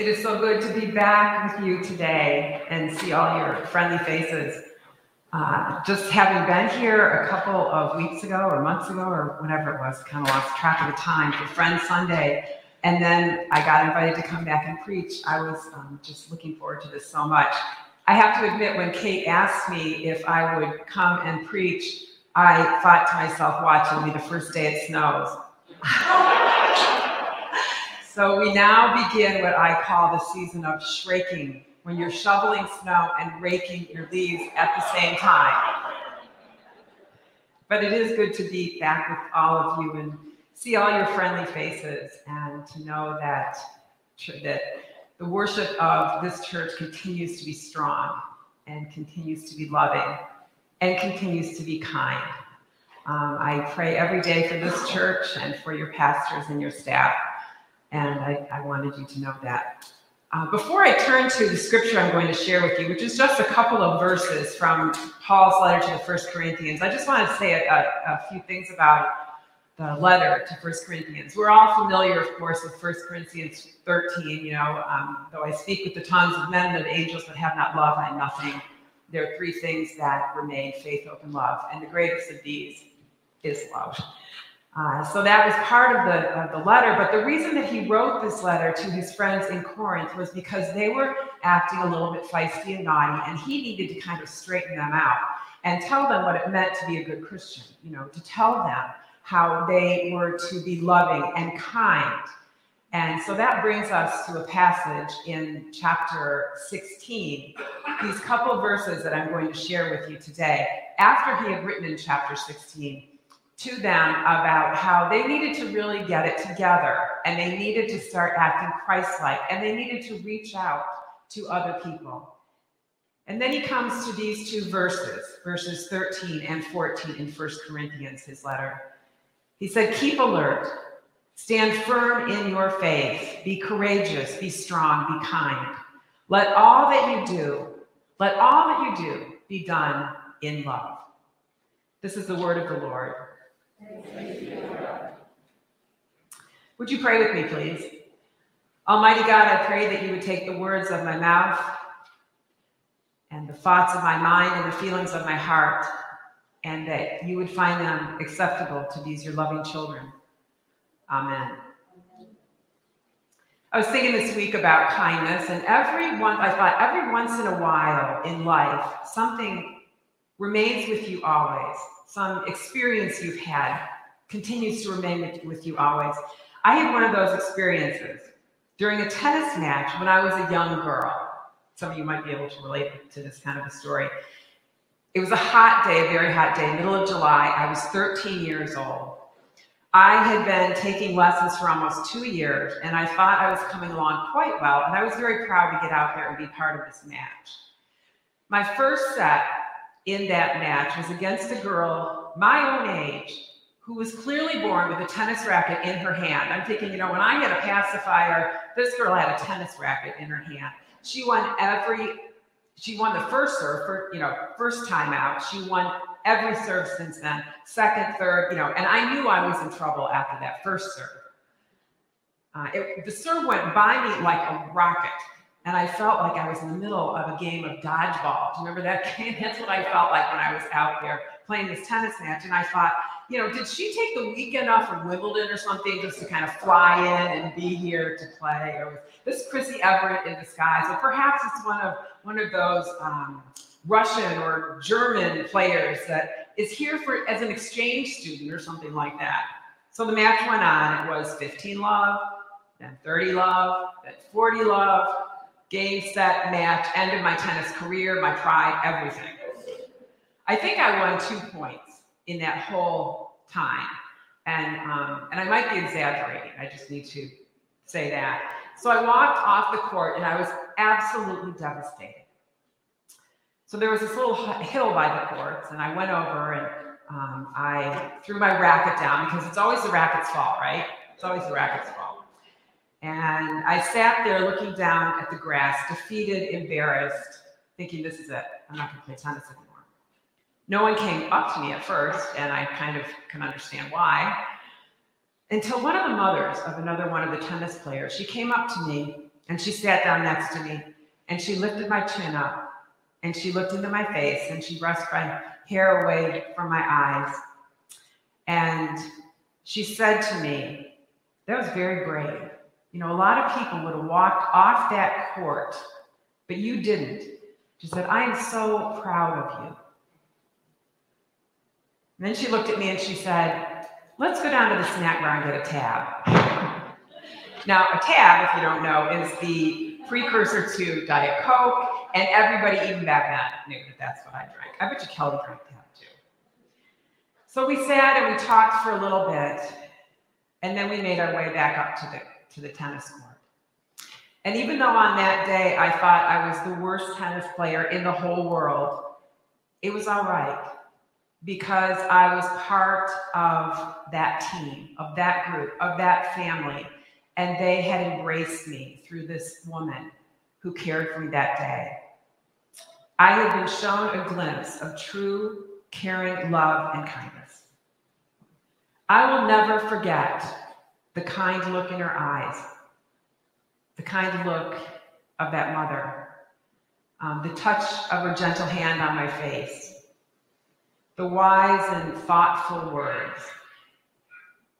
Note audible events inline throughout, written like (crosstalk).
It is so good to be back with you today and see all your friendly faces. Uh, just having been here a couple of weeks ago or months ago or whatever it was, kind of lost track of the time for Friends Sunday. And then I got invited to come back and preach. I was um, just looking forward to this so much. I have to admit, when Kate asked me if I would come and preach, I thought to myself, watch, it'll be the first day it snows. (laughs) So we now begin what I call the season of shraking, when you're shoveling snow and raking your leaves at the same time. But it is good to be back with all of you and see all your friendly faces and to know that, that the worship of this church continues to be strong and continues to be loving and continues to be kind. Um, I pray every day for this church and for your pastors and your staff and I, I wanted you to know that. Uh, before I turn to the scripture I'm going to share with you, which is just a couple of verses from Paul's letter to the First Corinthians, I just want to say a, a, a few things about the letter to First Corinthians. We're all familiar, of course, with First Corinthians 13. You know, um, though I speak with the tongues of men and of angels, but have not love, I am nothing. There are three things that remain: faith, hope, and love, and the greatest of these is love. Uh, so that was part of the, of the letter. But the reason that he wrote this letter to his friends in Corinth was because they were acting a little bit feisty and naughty, and he needed to kind of straighten them out and tell them what it meant to be a good Christian, you know, to tell them how they were to be loving and kind. And so that brings us to a passage in chapter 16, these couple verses that I'm going to share with you today. After he had written in chapter 16, to them about how they needed to really get it together and they needed to start acting Christ like and they needed to reach out to other people. And then he comes to these two verses, verses 13 and 14 in First Corinthians, his letter. He said, Keep alert, stand firm in your faith, be courageous, be strong, be kind. Let all that you do, let all that you do be done in love. This is the word of the Lord. Would you pray with me, please? Almighty God, I pray that you would take the words of my mouth and the thoughts of my mind and the feelings of my heart, and that you would find them acceptable to these your loving children. Amen. I was thinking this week about kindness, and every one I thought every once in a while in life, something remains with you always some experience you've had continues to remain with you always. I had one of those experiences during a tennis match when I was a young girl. Some of you might be able to relate to this kind of a story. It was a hot day, a very hot day, middle of July. I was 13 years old. I had been taking lessons for almost two years, and I thought I was coming along quite well, and I was very proud to get out there and be part of this match. My first set in that match was against a girl my own age who was clearly born with a tennis racket in her hand. I'm thinking, you know, when I had a pacifier, this girl had a tennis racket in her hand. She won every, she won the first serve, for, you know, first time out. She won every serve since then, second, third, you know, and I knew I was in trouble after that first serve. Uh, it, the serve went by me like a rocket. And I felt like I was in the middle of a game of dodgeball. Do you remember that (laughs) game? That's what I felt like when I was out there playing this tennis match. And I thought, you know, did she take the weekend off from Wimbledon or something just to kind of fly in and be here to play? Or was this Chrissie Evert in disguise? Or perhaps it's one of one of those um, Russian or German players that is here for as an exchange student or something like that. So the match went on. It was 15 love, then 30 love, then 40 love, game, set, match, end of my tennis career, my pride, everything. I think I won two points in that whole time. And, um, and I might be exaggerating. I just need to say that. So I walked off the court and I was absolutely devastated. So there was this little hill by the courts, and I went over and um, I threw my racket down because it's always the racket's fault, right? It's always the racket's fault. And I sat there looking down at the grass, defeated, embarrassed, thinking, this is it. I'm not going to play tennis anymore. No one came up to me at first, and I kind of can understand why. Until one of the mothers of another one of the tennis players, she came up to me And she sat down next to me and she lifted my chin up and she looked into my face and she brushed my hair away from my eyes. And she said to me, That was very brave. You know, a lot of people would have walked off that court, but you didn't. She said, I am so proud of you. And then she looked at me and she said, Let's go down to the snack bar and get a tab. Now, a tab, if you don't know, is the precursor to Diet Coke, and everybody, even back then, knew that that's what I drank. I bet you Kelly drank tab too. So we sat and we talked for a little bit, and then we made our way back up to the to the tennis court. And even though on that day I thought I was the worst tennis player in the whole world, it was all right because I was part of that team, of that group, of that family. And they had embraced me through this woman who cared for me that day. I had been shown a glimpse of true, caring love and kindness. I will never forget the kind look in her eyes, the kind look of that mother, um, the touch of her gentle hand on my face, the wise and thoughtful words,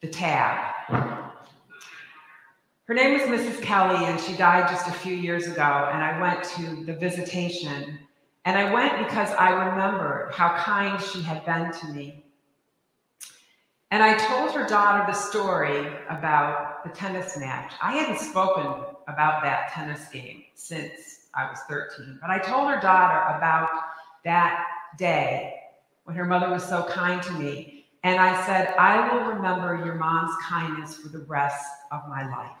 the tab. Her name was Mrs. Kelly, and she died just a few years ago. And I went to the visitation, and I went because I remembered how kind she had been to me and I her daughter the story about the tennis match. I hadn't spoken about that tennis game since I was 13, but I told her daughter about that day when her mother was so kind to me. And I said, I will remember your mom's kindness for the rest of my life.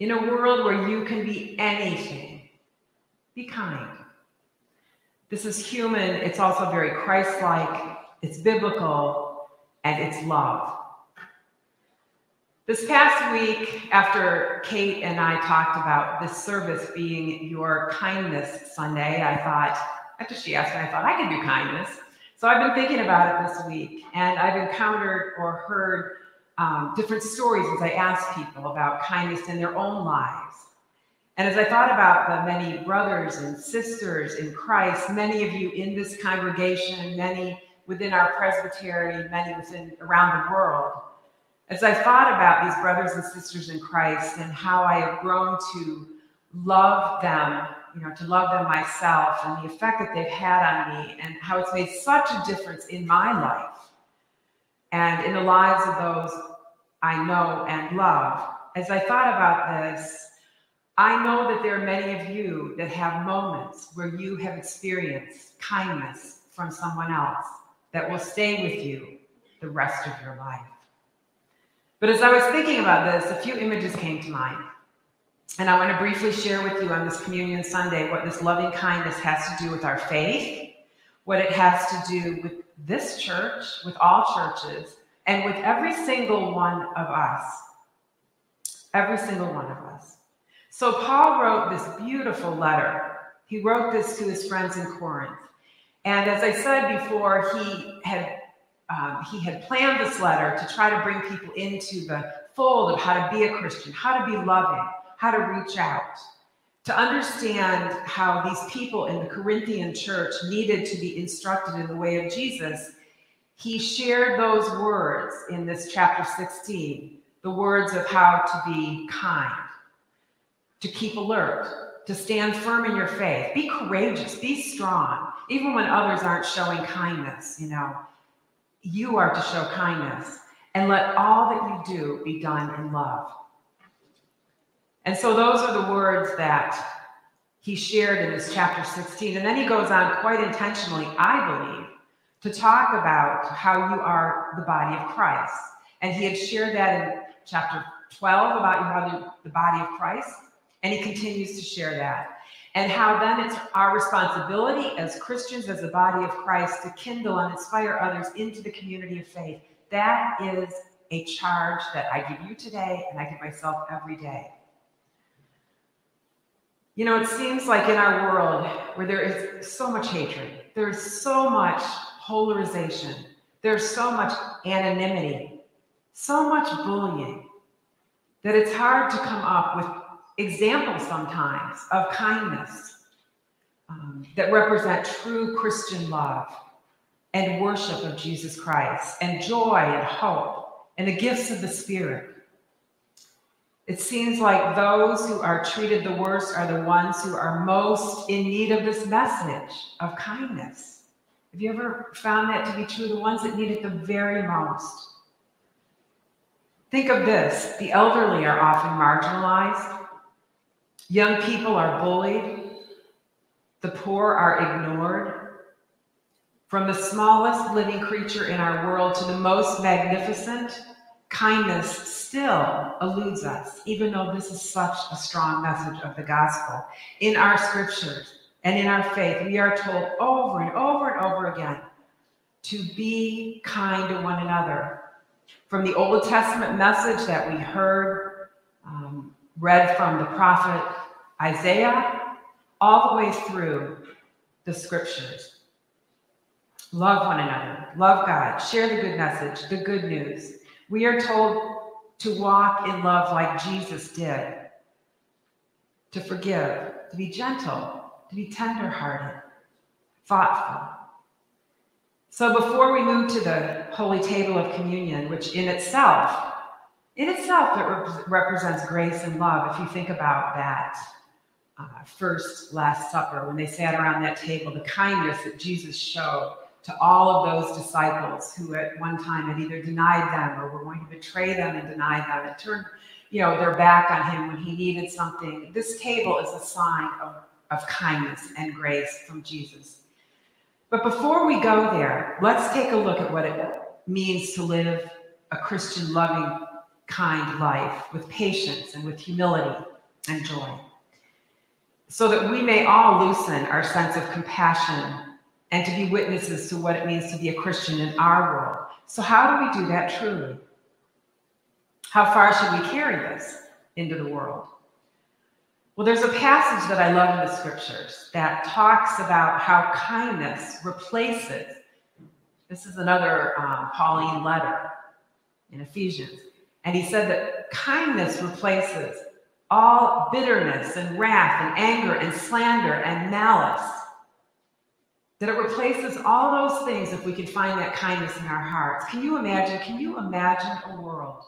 In a world where you can be anything, be kind. This is human, it's also very Christ like it's biblical, and it's love. This past week, after Kate and I talked about this service being your kindness Sunday, I thought, after she asked me, I thought I could do kindness. So I've been thinking about it this week, and I've encountered or heard um, different stories as I ask people about kindness in their own lives. And as I thought about the many brothers and sisters in Christ, many of you in this congregation, many within our presbytery, many within around the world. As I thought about these brothers and sisters in Christ and how I have grown to love them, you know, to love them myself and the effect that they've had on me and how it's made such a difference in my life and in the lives of those I know and love. As I thought about this, I know that there are many of you that have moments where you have experienced kindness from someone else that will stay with you the rest of your life. But as I was thinking about this, a few images came to mind. And I want to briefly share with you on this Communion Sunday what this loving kindness has to do with our faith, what it has to do with this church, with all churches, and with every single one of us. Every single one of us. So Paul wrote this beautiful letter. He wrote this to his friends in Corinth. And as I said before, he had um, he had planned this letter to try to bring people into the fold of how to be a Christian, how to be loving, how to reach out, to understand how these people in the Corinthian church needed to be instructed in the way of Jesus. He shared those words in this chapter 16 the words of how to be kind, to keep alert, to stand firm in your faith. Be courageous, be strong, even when others aren't showing kindness, you know. You are to show kindness and let all that you do be done in love. And so those are the words that he shared in this chapter 16. And then he goes on quite intentionally, I believe, to talk about how you are the body of Christ. And he had shared that in chapter 12 about you are the body of Christ. And he continues to share that. And how then it's our responsibility as Christians, as the body of Christ, to kindle and inspire others into the community of faith. That is a charge that I give you today and I give myself every day. You know, it seems like in our world where there is so much hatred, there's so much polarization, there's so much anonymity, so much bullying, that it's hard to come up with examples sometimes of kindness um, that represent true Christian love and worship of Jesus Christ and joy and hope and the gifts of the Spirit. It seems like those who are treated the worst are the ones who are most in need of this message of kindness. Have you ever found that to be true? The ones that need it the very most. Think of this the elderly are often marginalized, young people are bullied, the poor are ignored. From the smallest living creature in our world to the most magnificent, kindness still eludes us, even though this is such a strong message of the gospel. In our scriptures and in our faith, we are told over and over and over again to be kind to one another. From the Old Testament message that we heard um, read from the prophet Isaiah, all the way through the scriptures. Love one another, love God, share the good message, the good news. We are told to walk in love like Jesus did, to forgive, to be gentle, to be tenderhearted, thoughtful. So before we move to the holy table of communion, which in itself, in itself, it represents grace and love. If you think about that uh, first Last Supper, when they sat around that table, the kindness that Jesus showed to all of those disciples who at one time had either denied them or were going to betray them and deny them. And turn you know their back on him when he needed something. This table is a sign of, of kindness and grace from jesus. But before we go there let's take a look at what it means to live a christian loving kind life with patience and with humility and joy so that we may all loosen our sense of compassion and to be witnesses to what it means to be a Christian in our world. So, how do we do that truly? How far should we carry this into the world? Well, there's a passage that I love in the scriptures that talks about how kindness replaces. This is another um, Pauline letter in Ephesians. And he said that kindness replaces all bitterness and wrath and anger and slander and malice that it replaces all those things if we can find that kindness in our hearts. Can you imagine? Can you imagine a world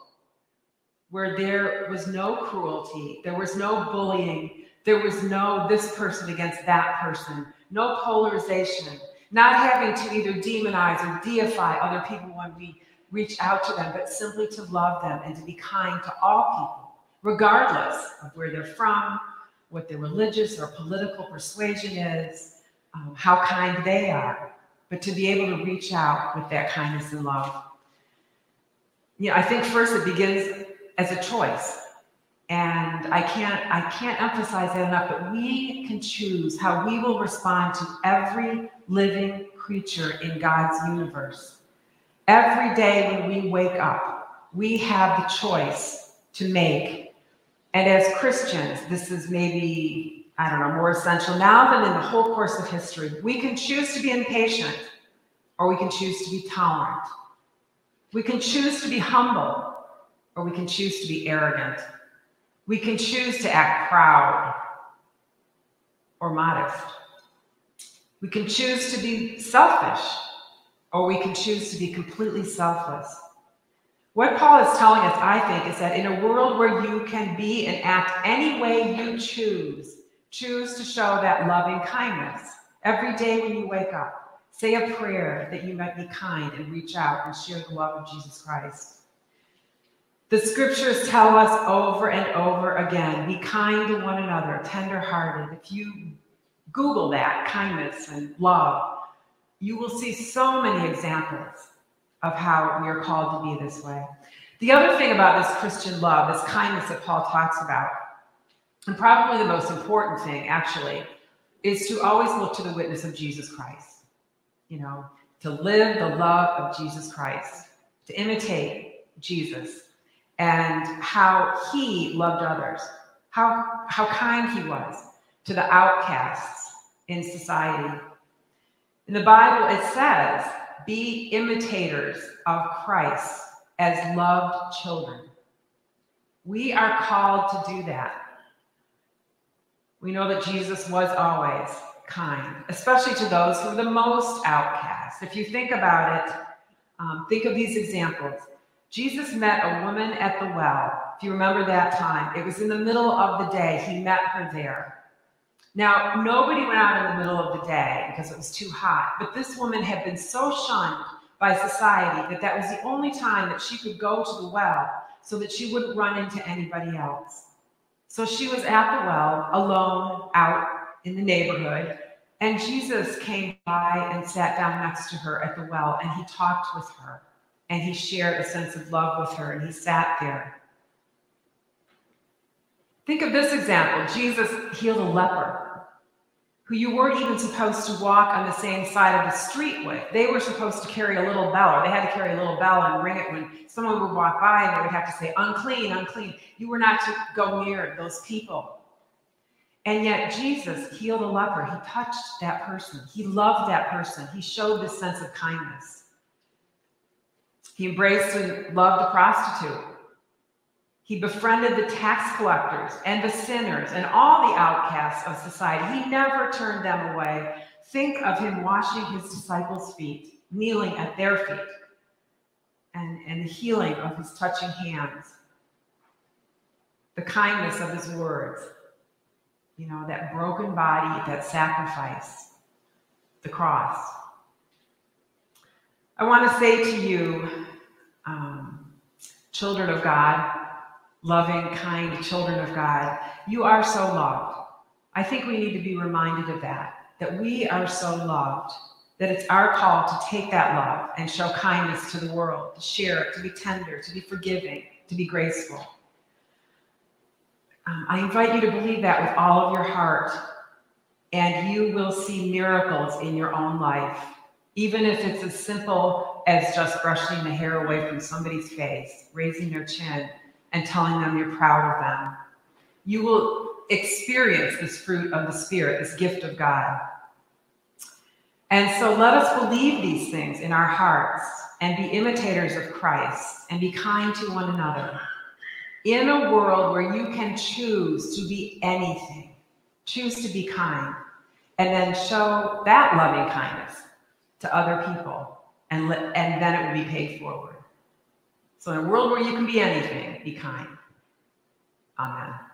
where there was no cruelty, there was no bullying, there was no this person against that person, no polarization, not having to either demonize or deify other people when we reach out to them, but simply to love them and to be kind to all people, regardless of where they're from, what their religious or political persuasion is um, how kind they are, but to be able to reach out with that kindness and love. Yeah, I think first it begins as a choice. And I can't I can't emphasize that enough, but we can choose how we will respond to every living creature in God's universe. Every day when we wake up, we have the choice to make. And as Christians, this is maybe I don't know, more essential now than in the whole course of history. We can choose to be impatient or we can choose to be tolerant. We can choose to be humble or we can choose to be arrogant. We can choose to act proud or modest. We can choose to be selfish or we can choose to be completely selfless. What Paul is telling us, I think, is that in a world where you can be and act any way you choose, Choose to show that loving kindness every day when you wake up. Say a prayer that you might be kind and reach out and share the love of Jesus Christ. The scriptures tell us over and over again be kind to one another, tenderhearted. If you Google that, kindness and love, you will see so many examples of how we are called to be this way. The other thing about this Christian love, this kindness that Paul talks about, and probably the most important thing, actually, is to always look to the witness of Jesus Christ. You know, to live the love of Jesus Christ, to imitate Jesus and how he loved others, how, how kind he was to the outcasts in society. In the Bible, it says, be imitators of Christ as loved children. We are called to do that. We know that Jesus was always kind, especially to those who are the most outcast. If you think about it, um, think of these examples. Jesus met a woman at the well. If you remember that time, it was in the middle of the day. He met her there. Now, nobody went out in the middle of the day because it was too hot, but this woman had been so shunned by society that that was the only time that she could go to the well so that she wouldn't run into anybody else. So she was at the well, alone, out in the neighborhood, and Jesus came by and sat down next to her at the well, and he talked with her, and he shared a sense of love with her, and he sat there. Think of this example Jesus healed a leper who you weren't even supposed to walk on the same side of the street with. They were supposed to carry a little bell, or they had to carry a little bell and ring it when someone would walk by and they would have to say, unclean, unclean. You were not to go near those people. And yet Jesus healed a leper. He touched that person. He loved that person. He showed this sense of kindness. He embraced and loved a prostitute. He befriended the tax collectors and the sinners and all the outcasts of society. He never turned them away. Think of him washing his disciples' feet, kneeling at their feet, and, and the healing of his touching hands, the kindness of his words, you know, that broken body, that sacrifice, the cross. I want to say to you, um, children of God, loving, kind children of God. You are so loved. I think we need to be reminded of that, that we are so loved, that it's our call to take that love and show kindness to the world, to share it, to be tender, to be forgiving, to be graceful. Um, I invite you to believe that with all of your heart, and you will see miracles in your own life, even if it's as simple as just brushing the hair away from somebody's face, raising their chin, and telling them you're proud of them. You will experience this fruit of the Spirit, this gift of God. And so let us believe these things in our hearts and be imitators of Christ and be kind to one another. In a world where you can choose to be anything, choose to be kind, and then show that loving kindness to other people, and, and then it will be paid forward. So, in a world where you can be anything, be kind. Amen.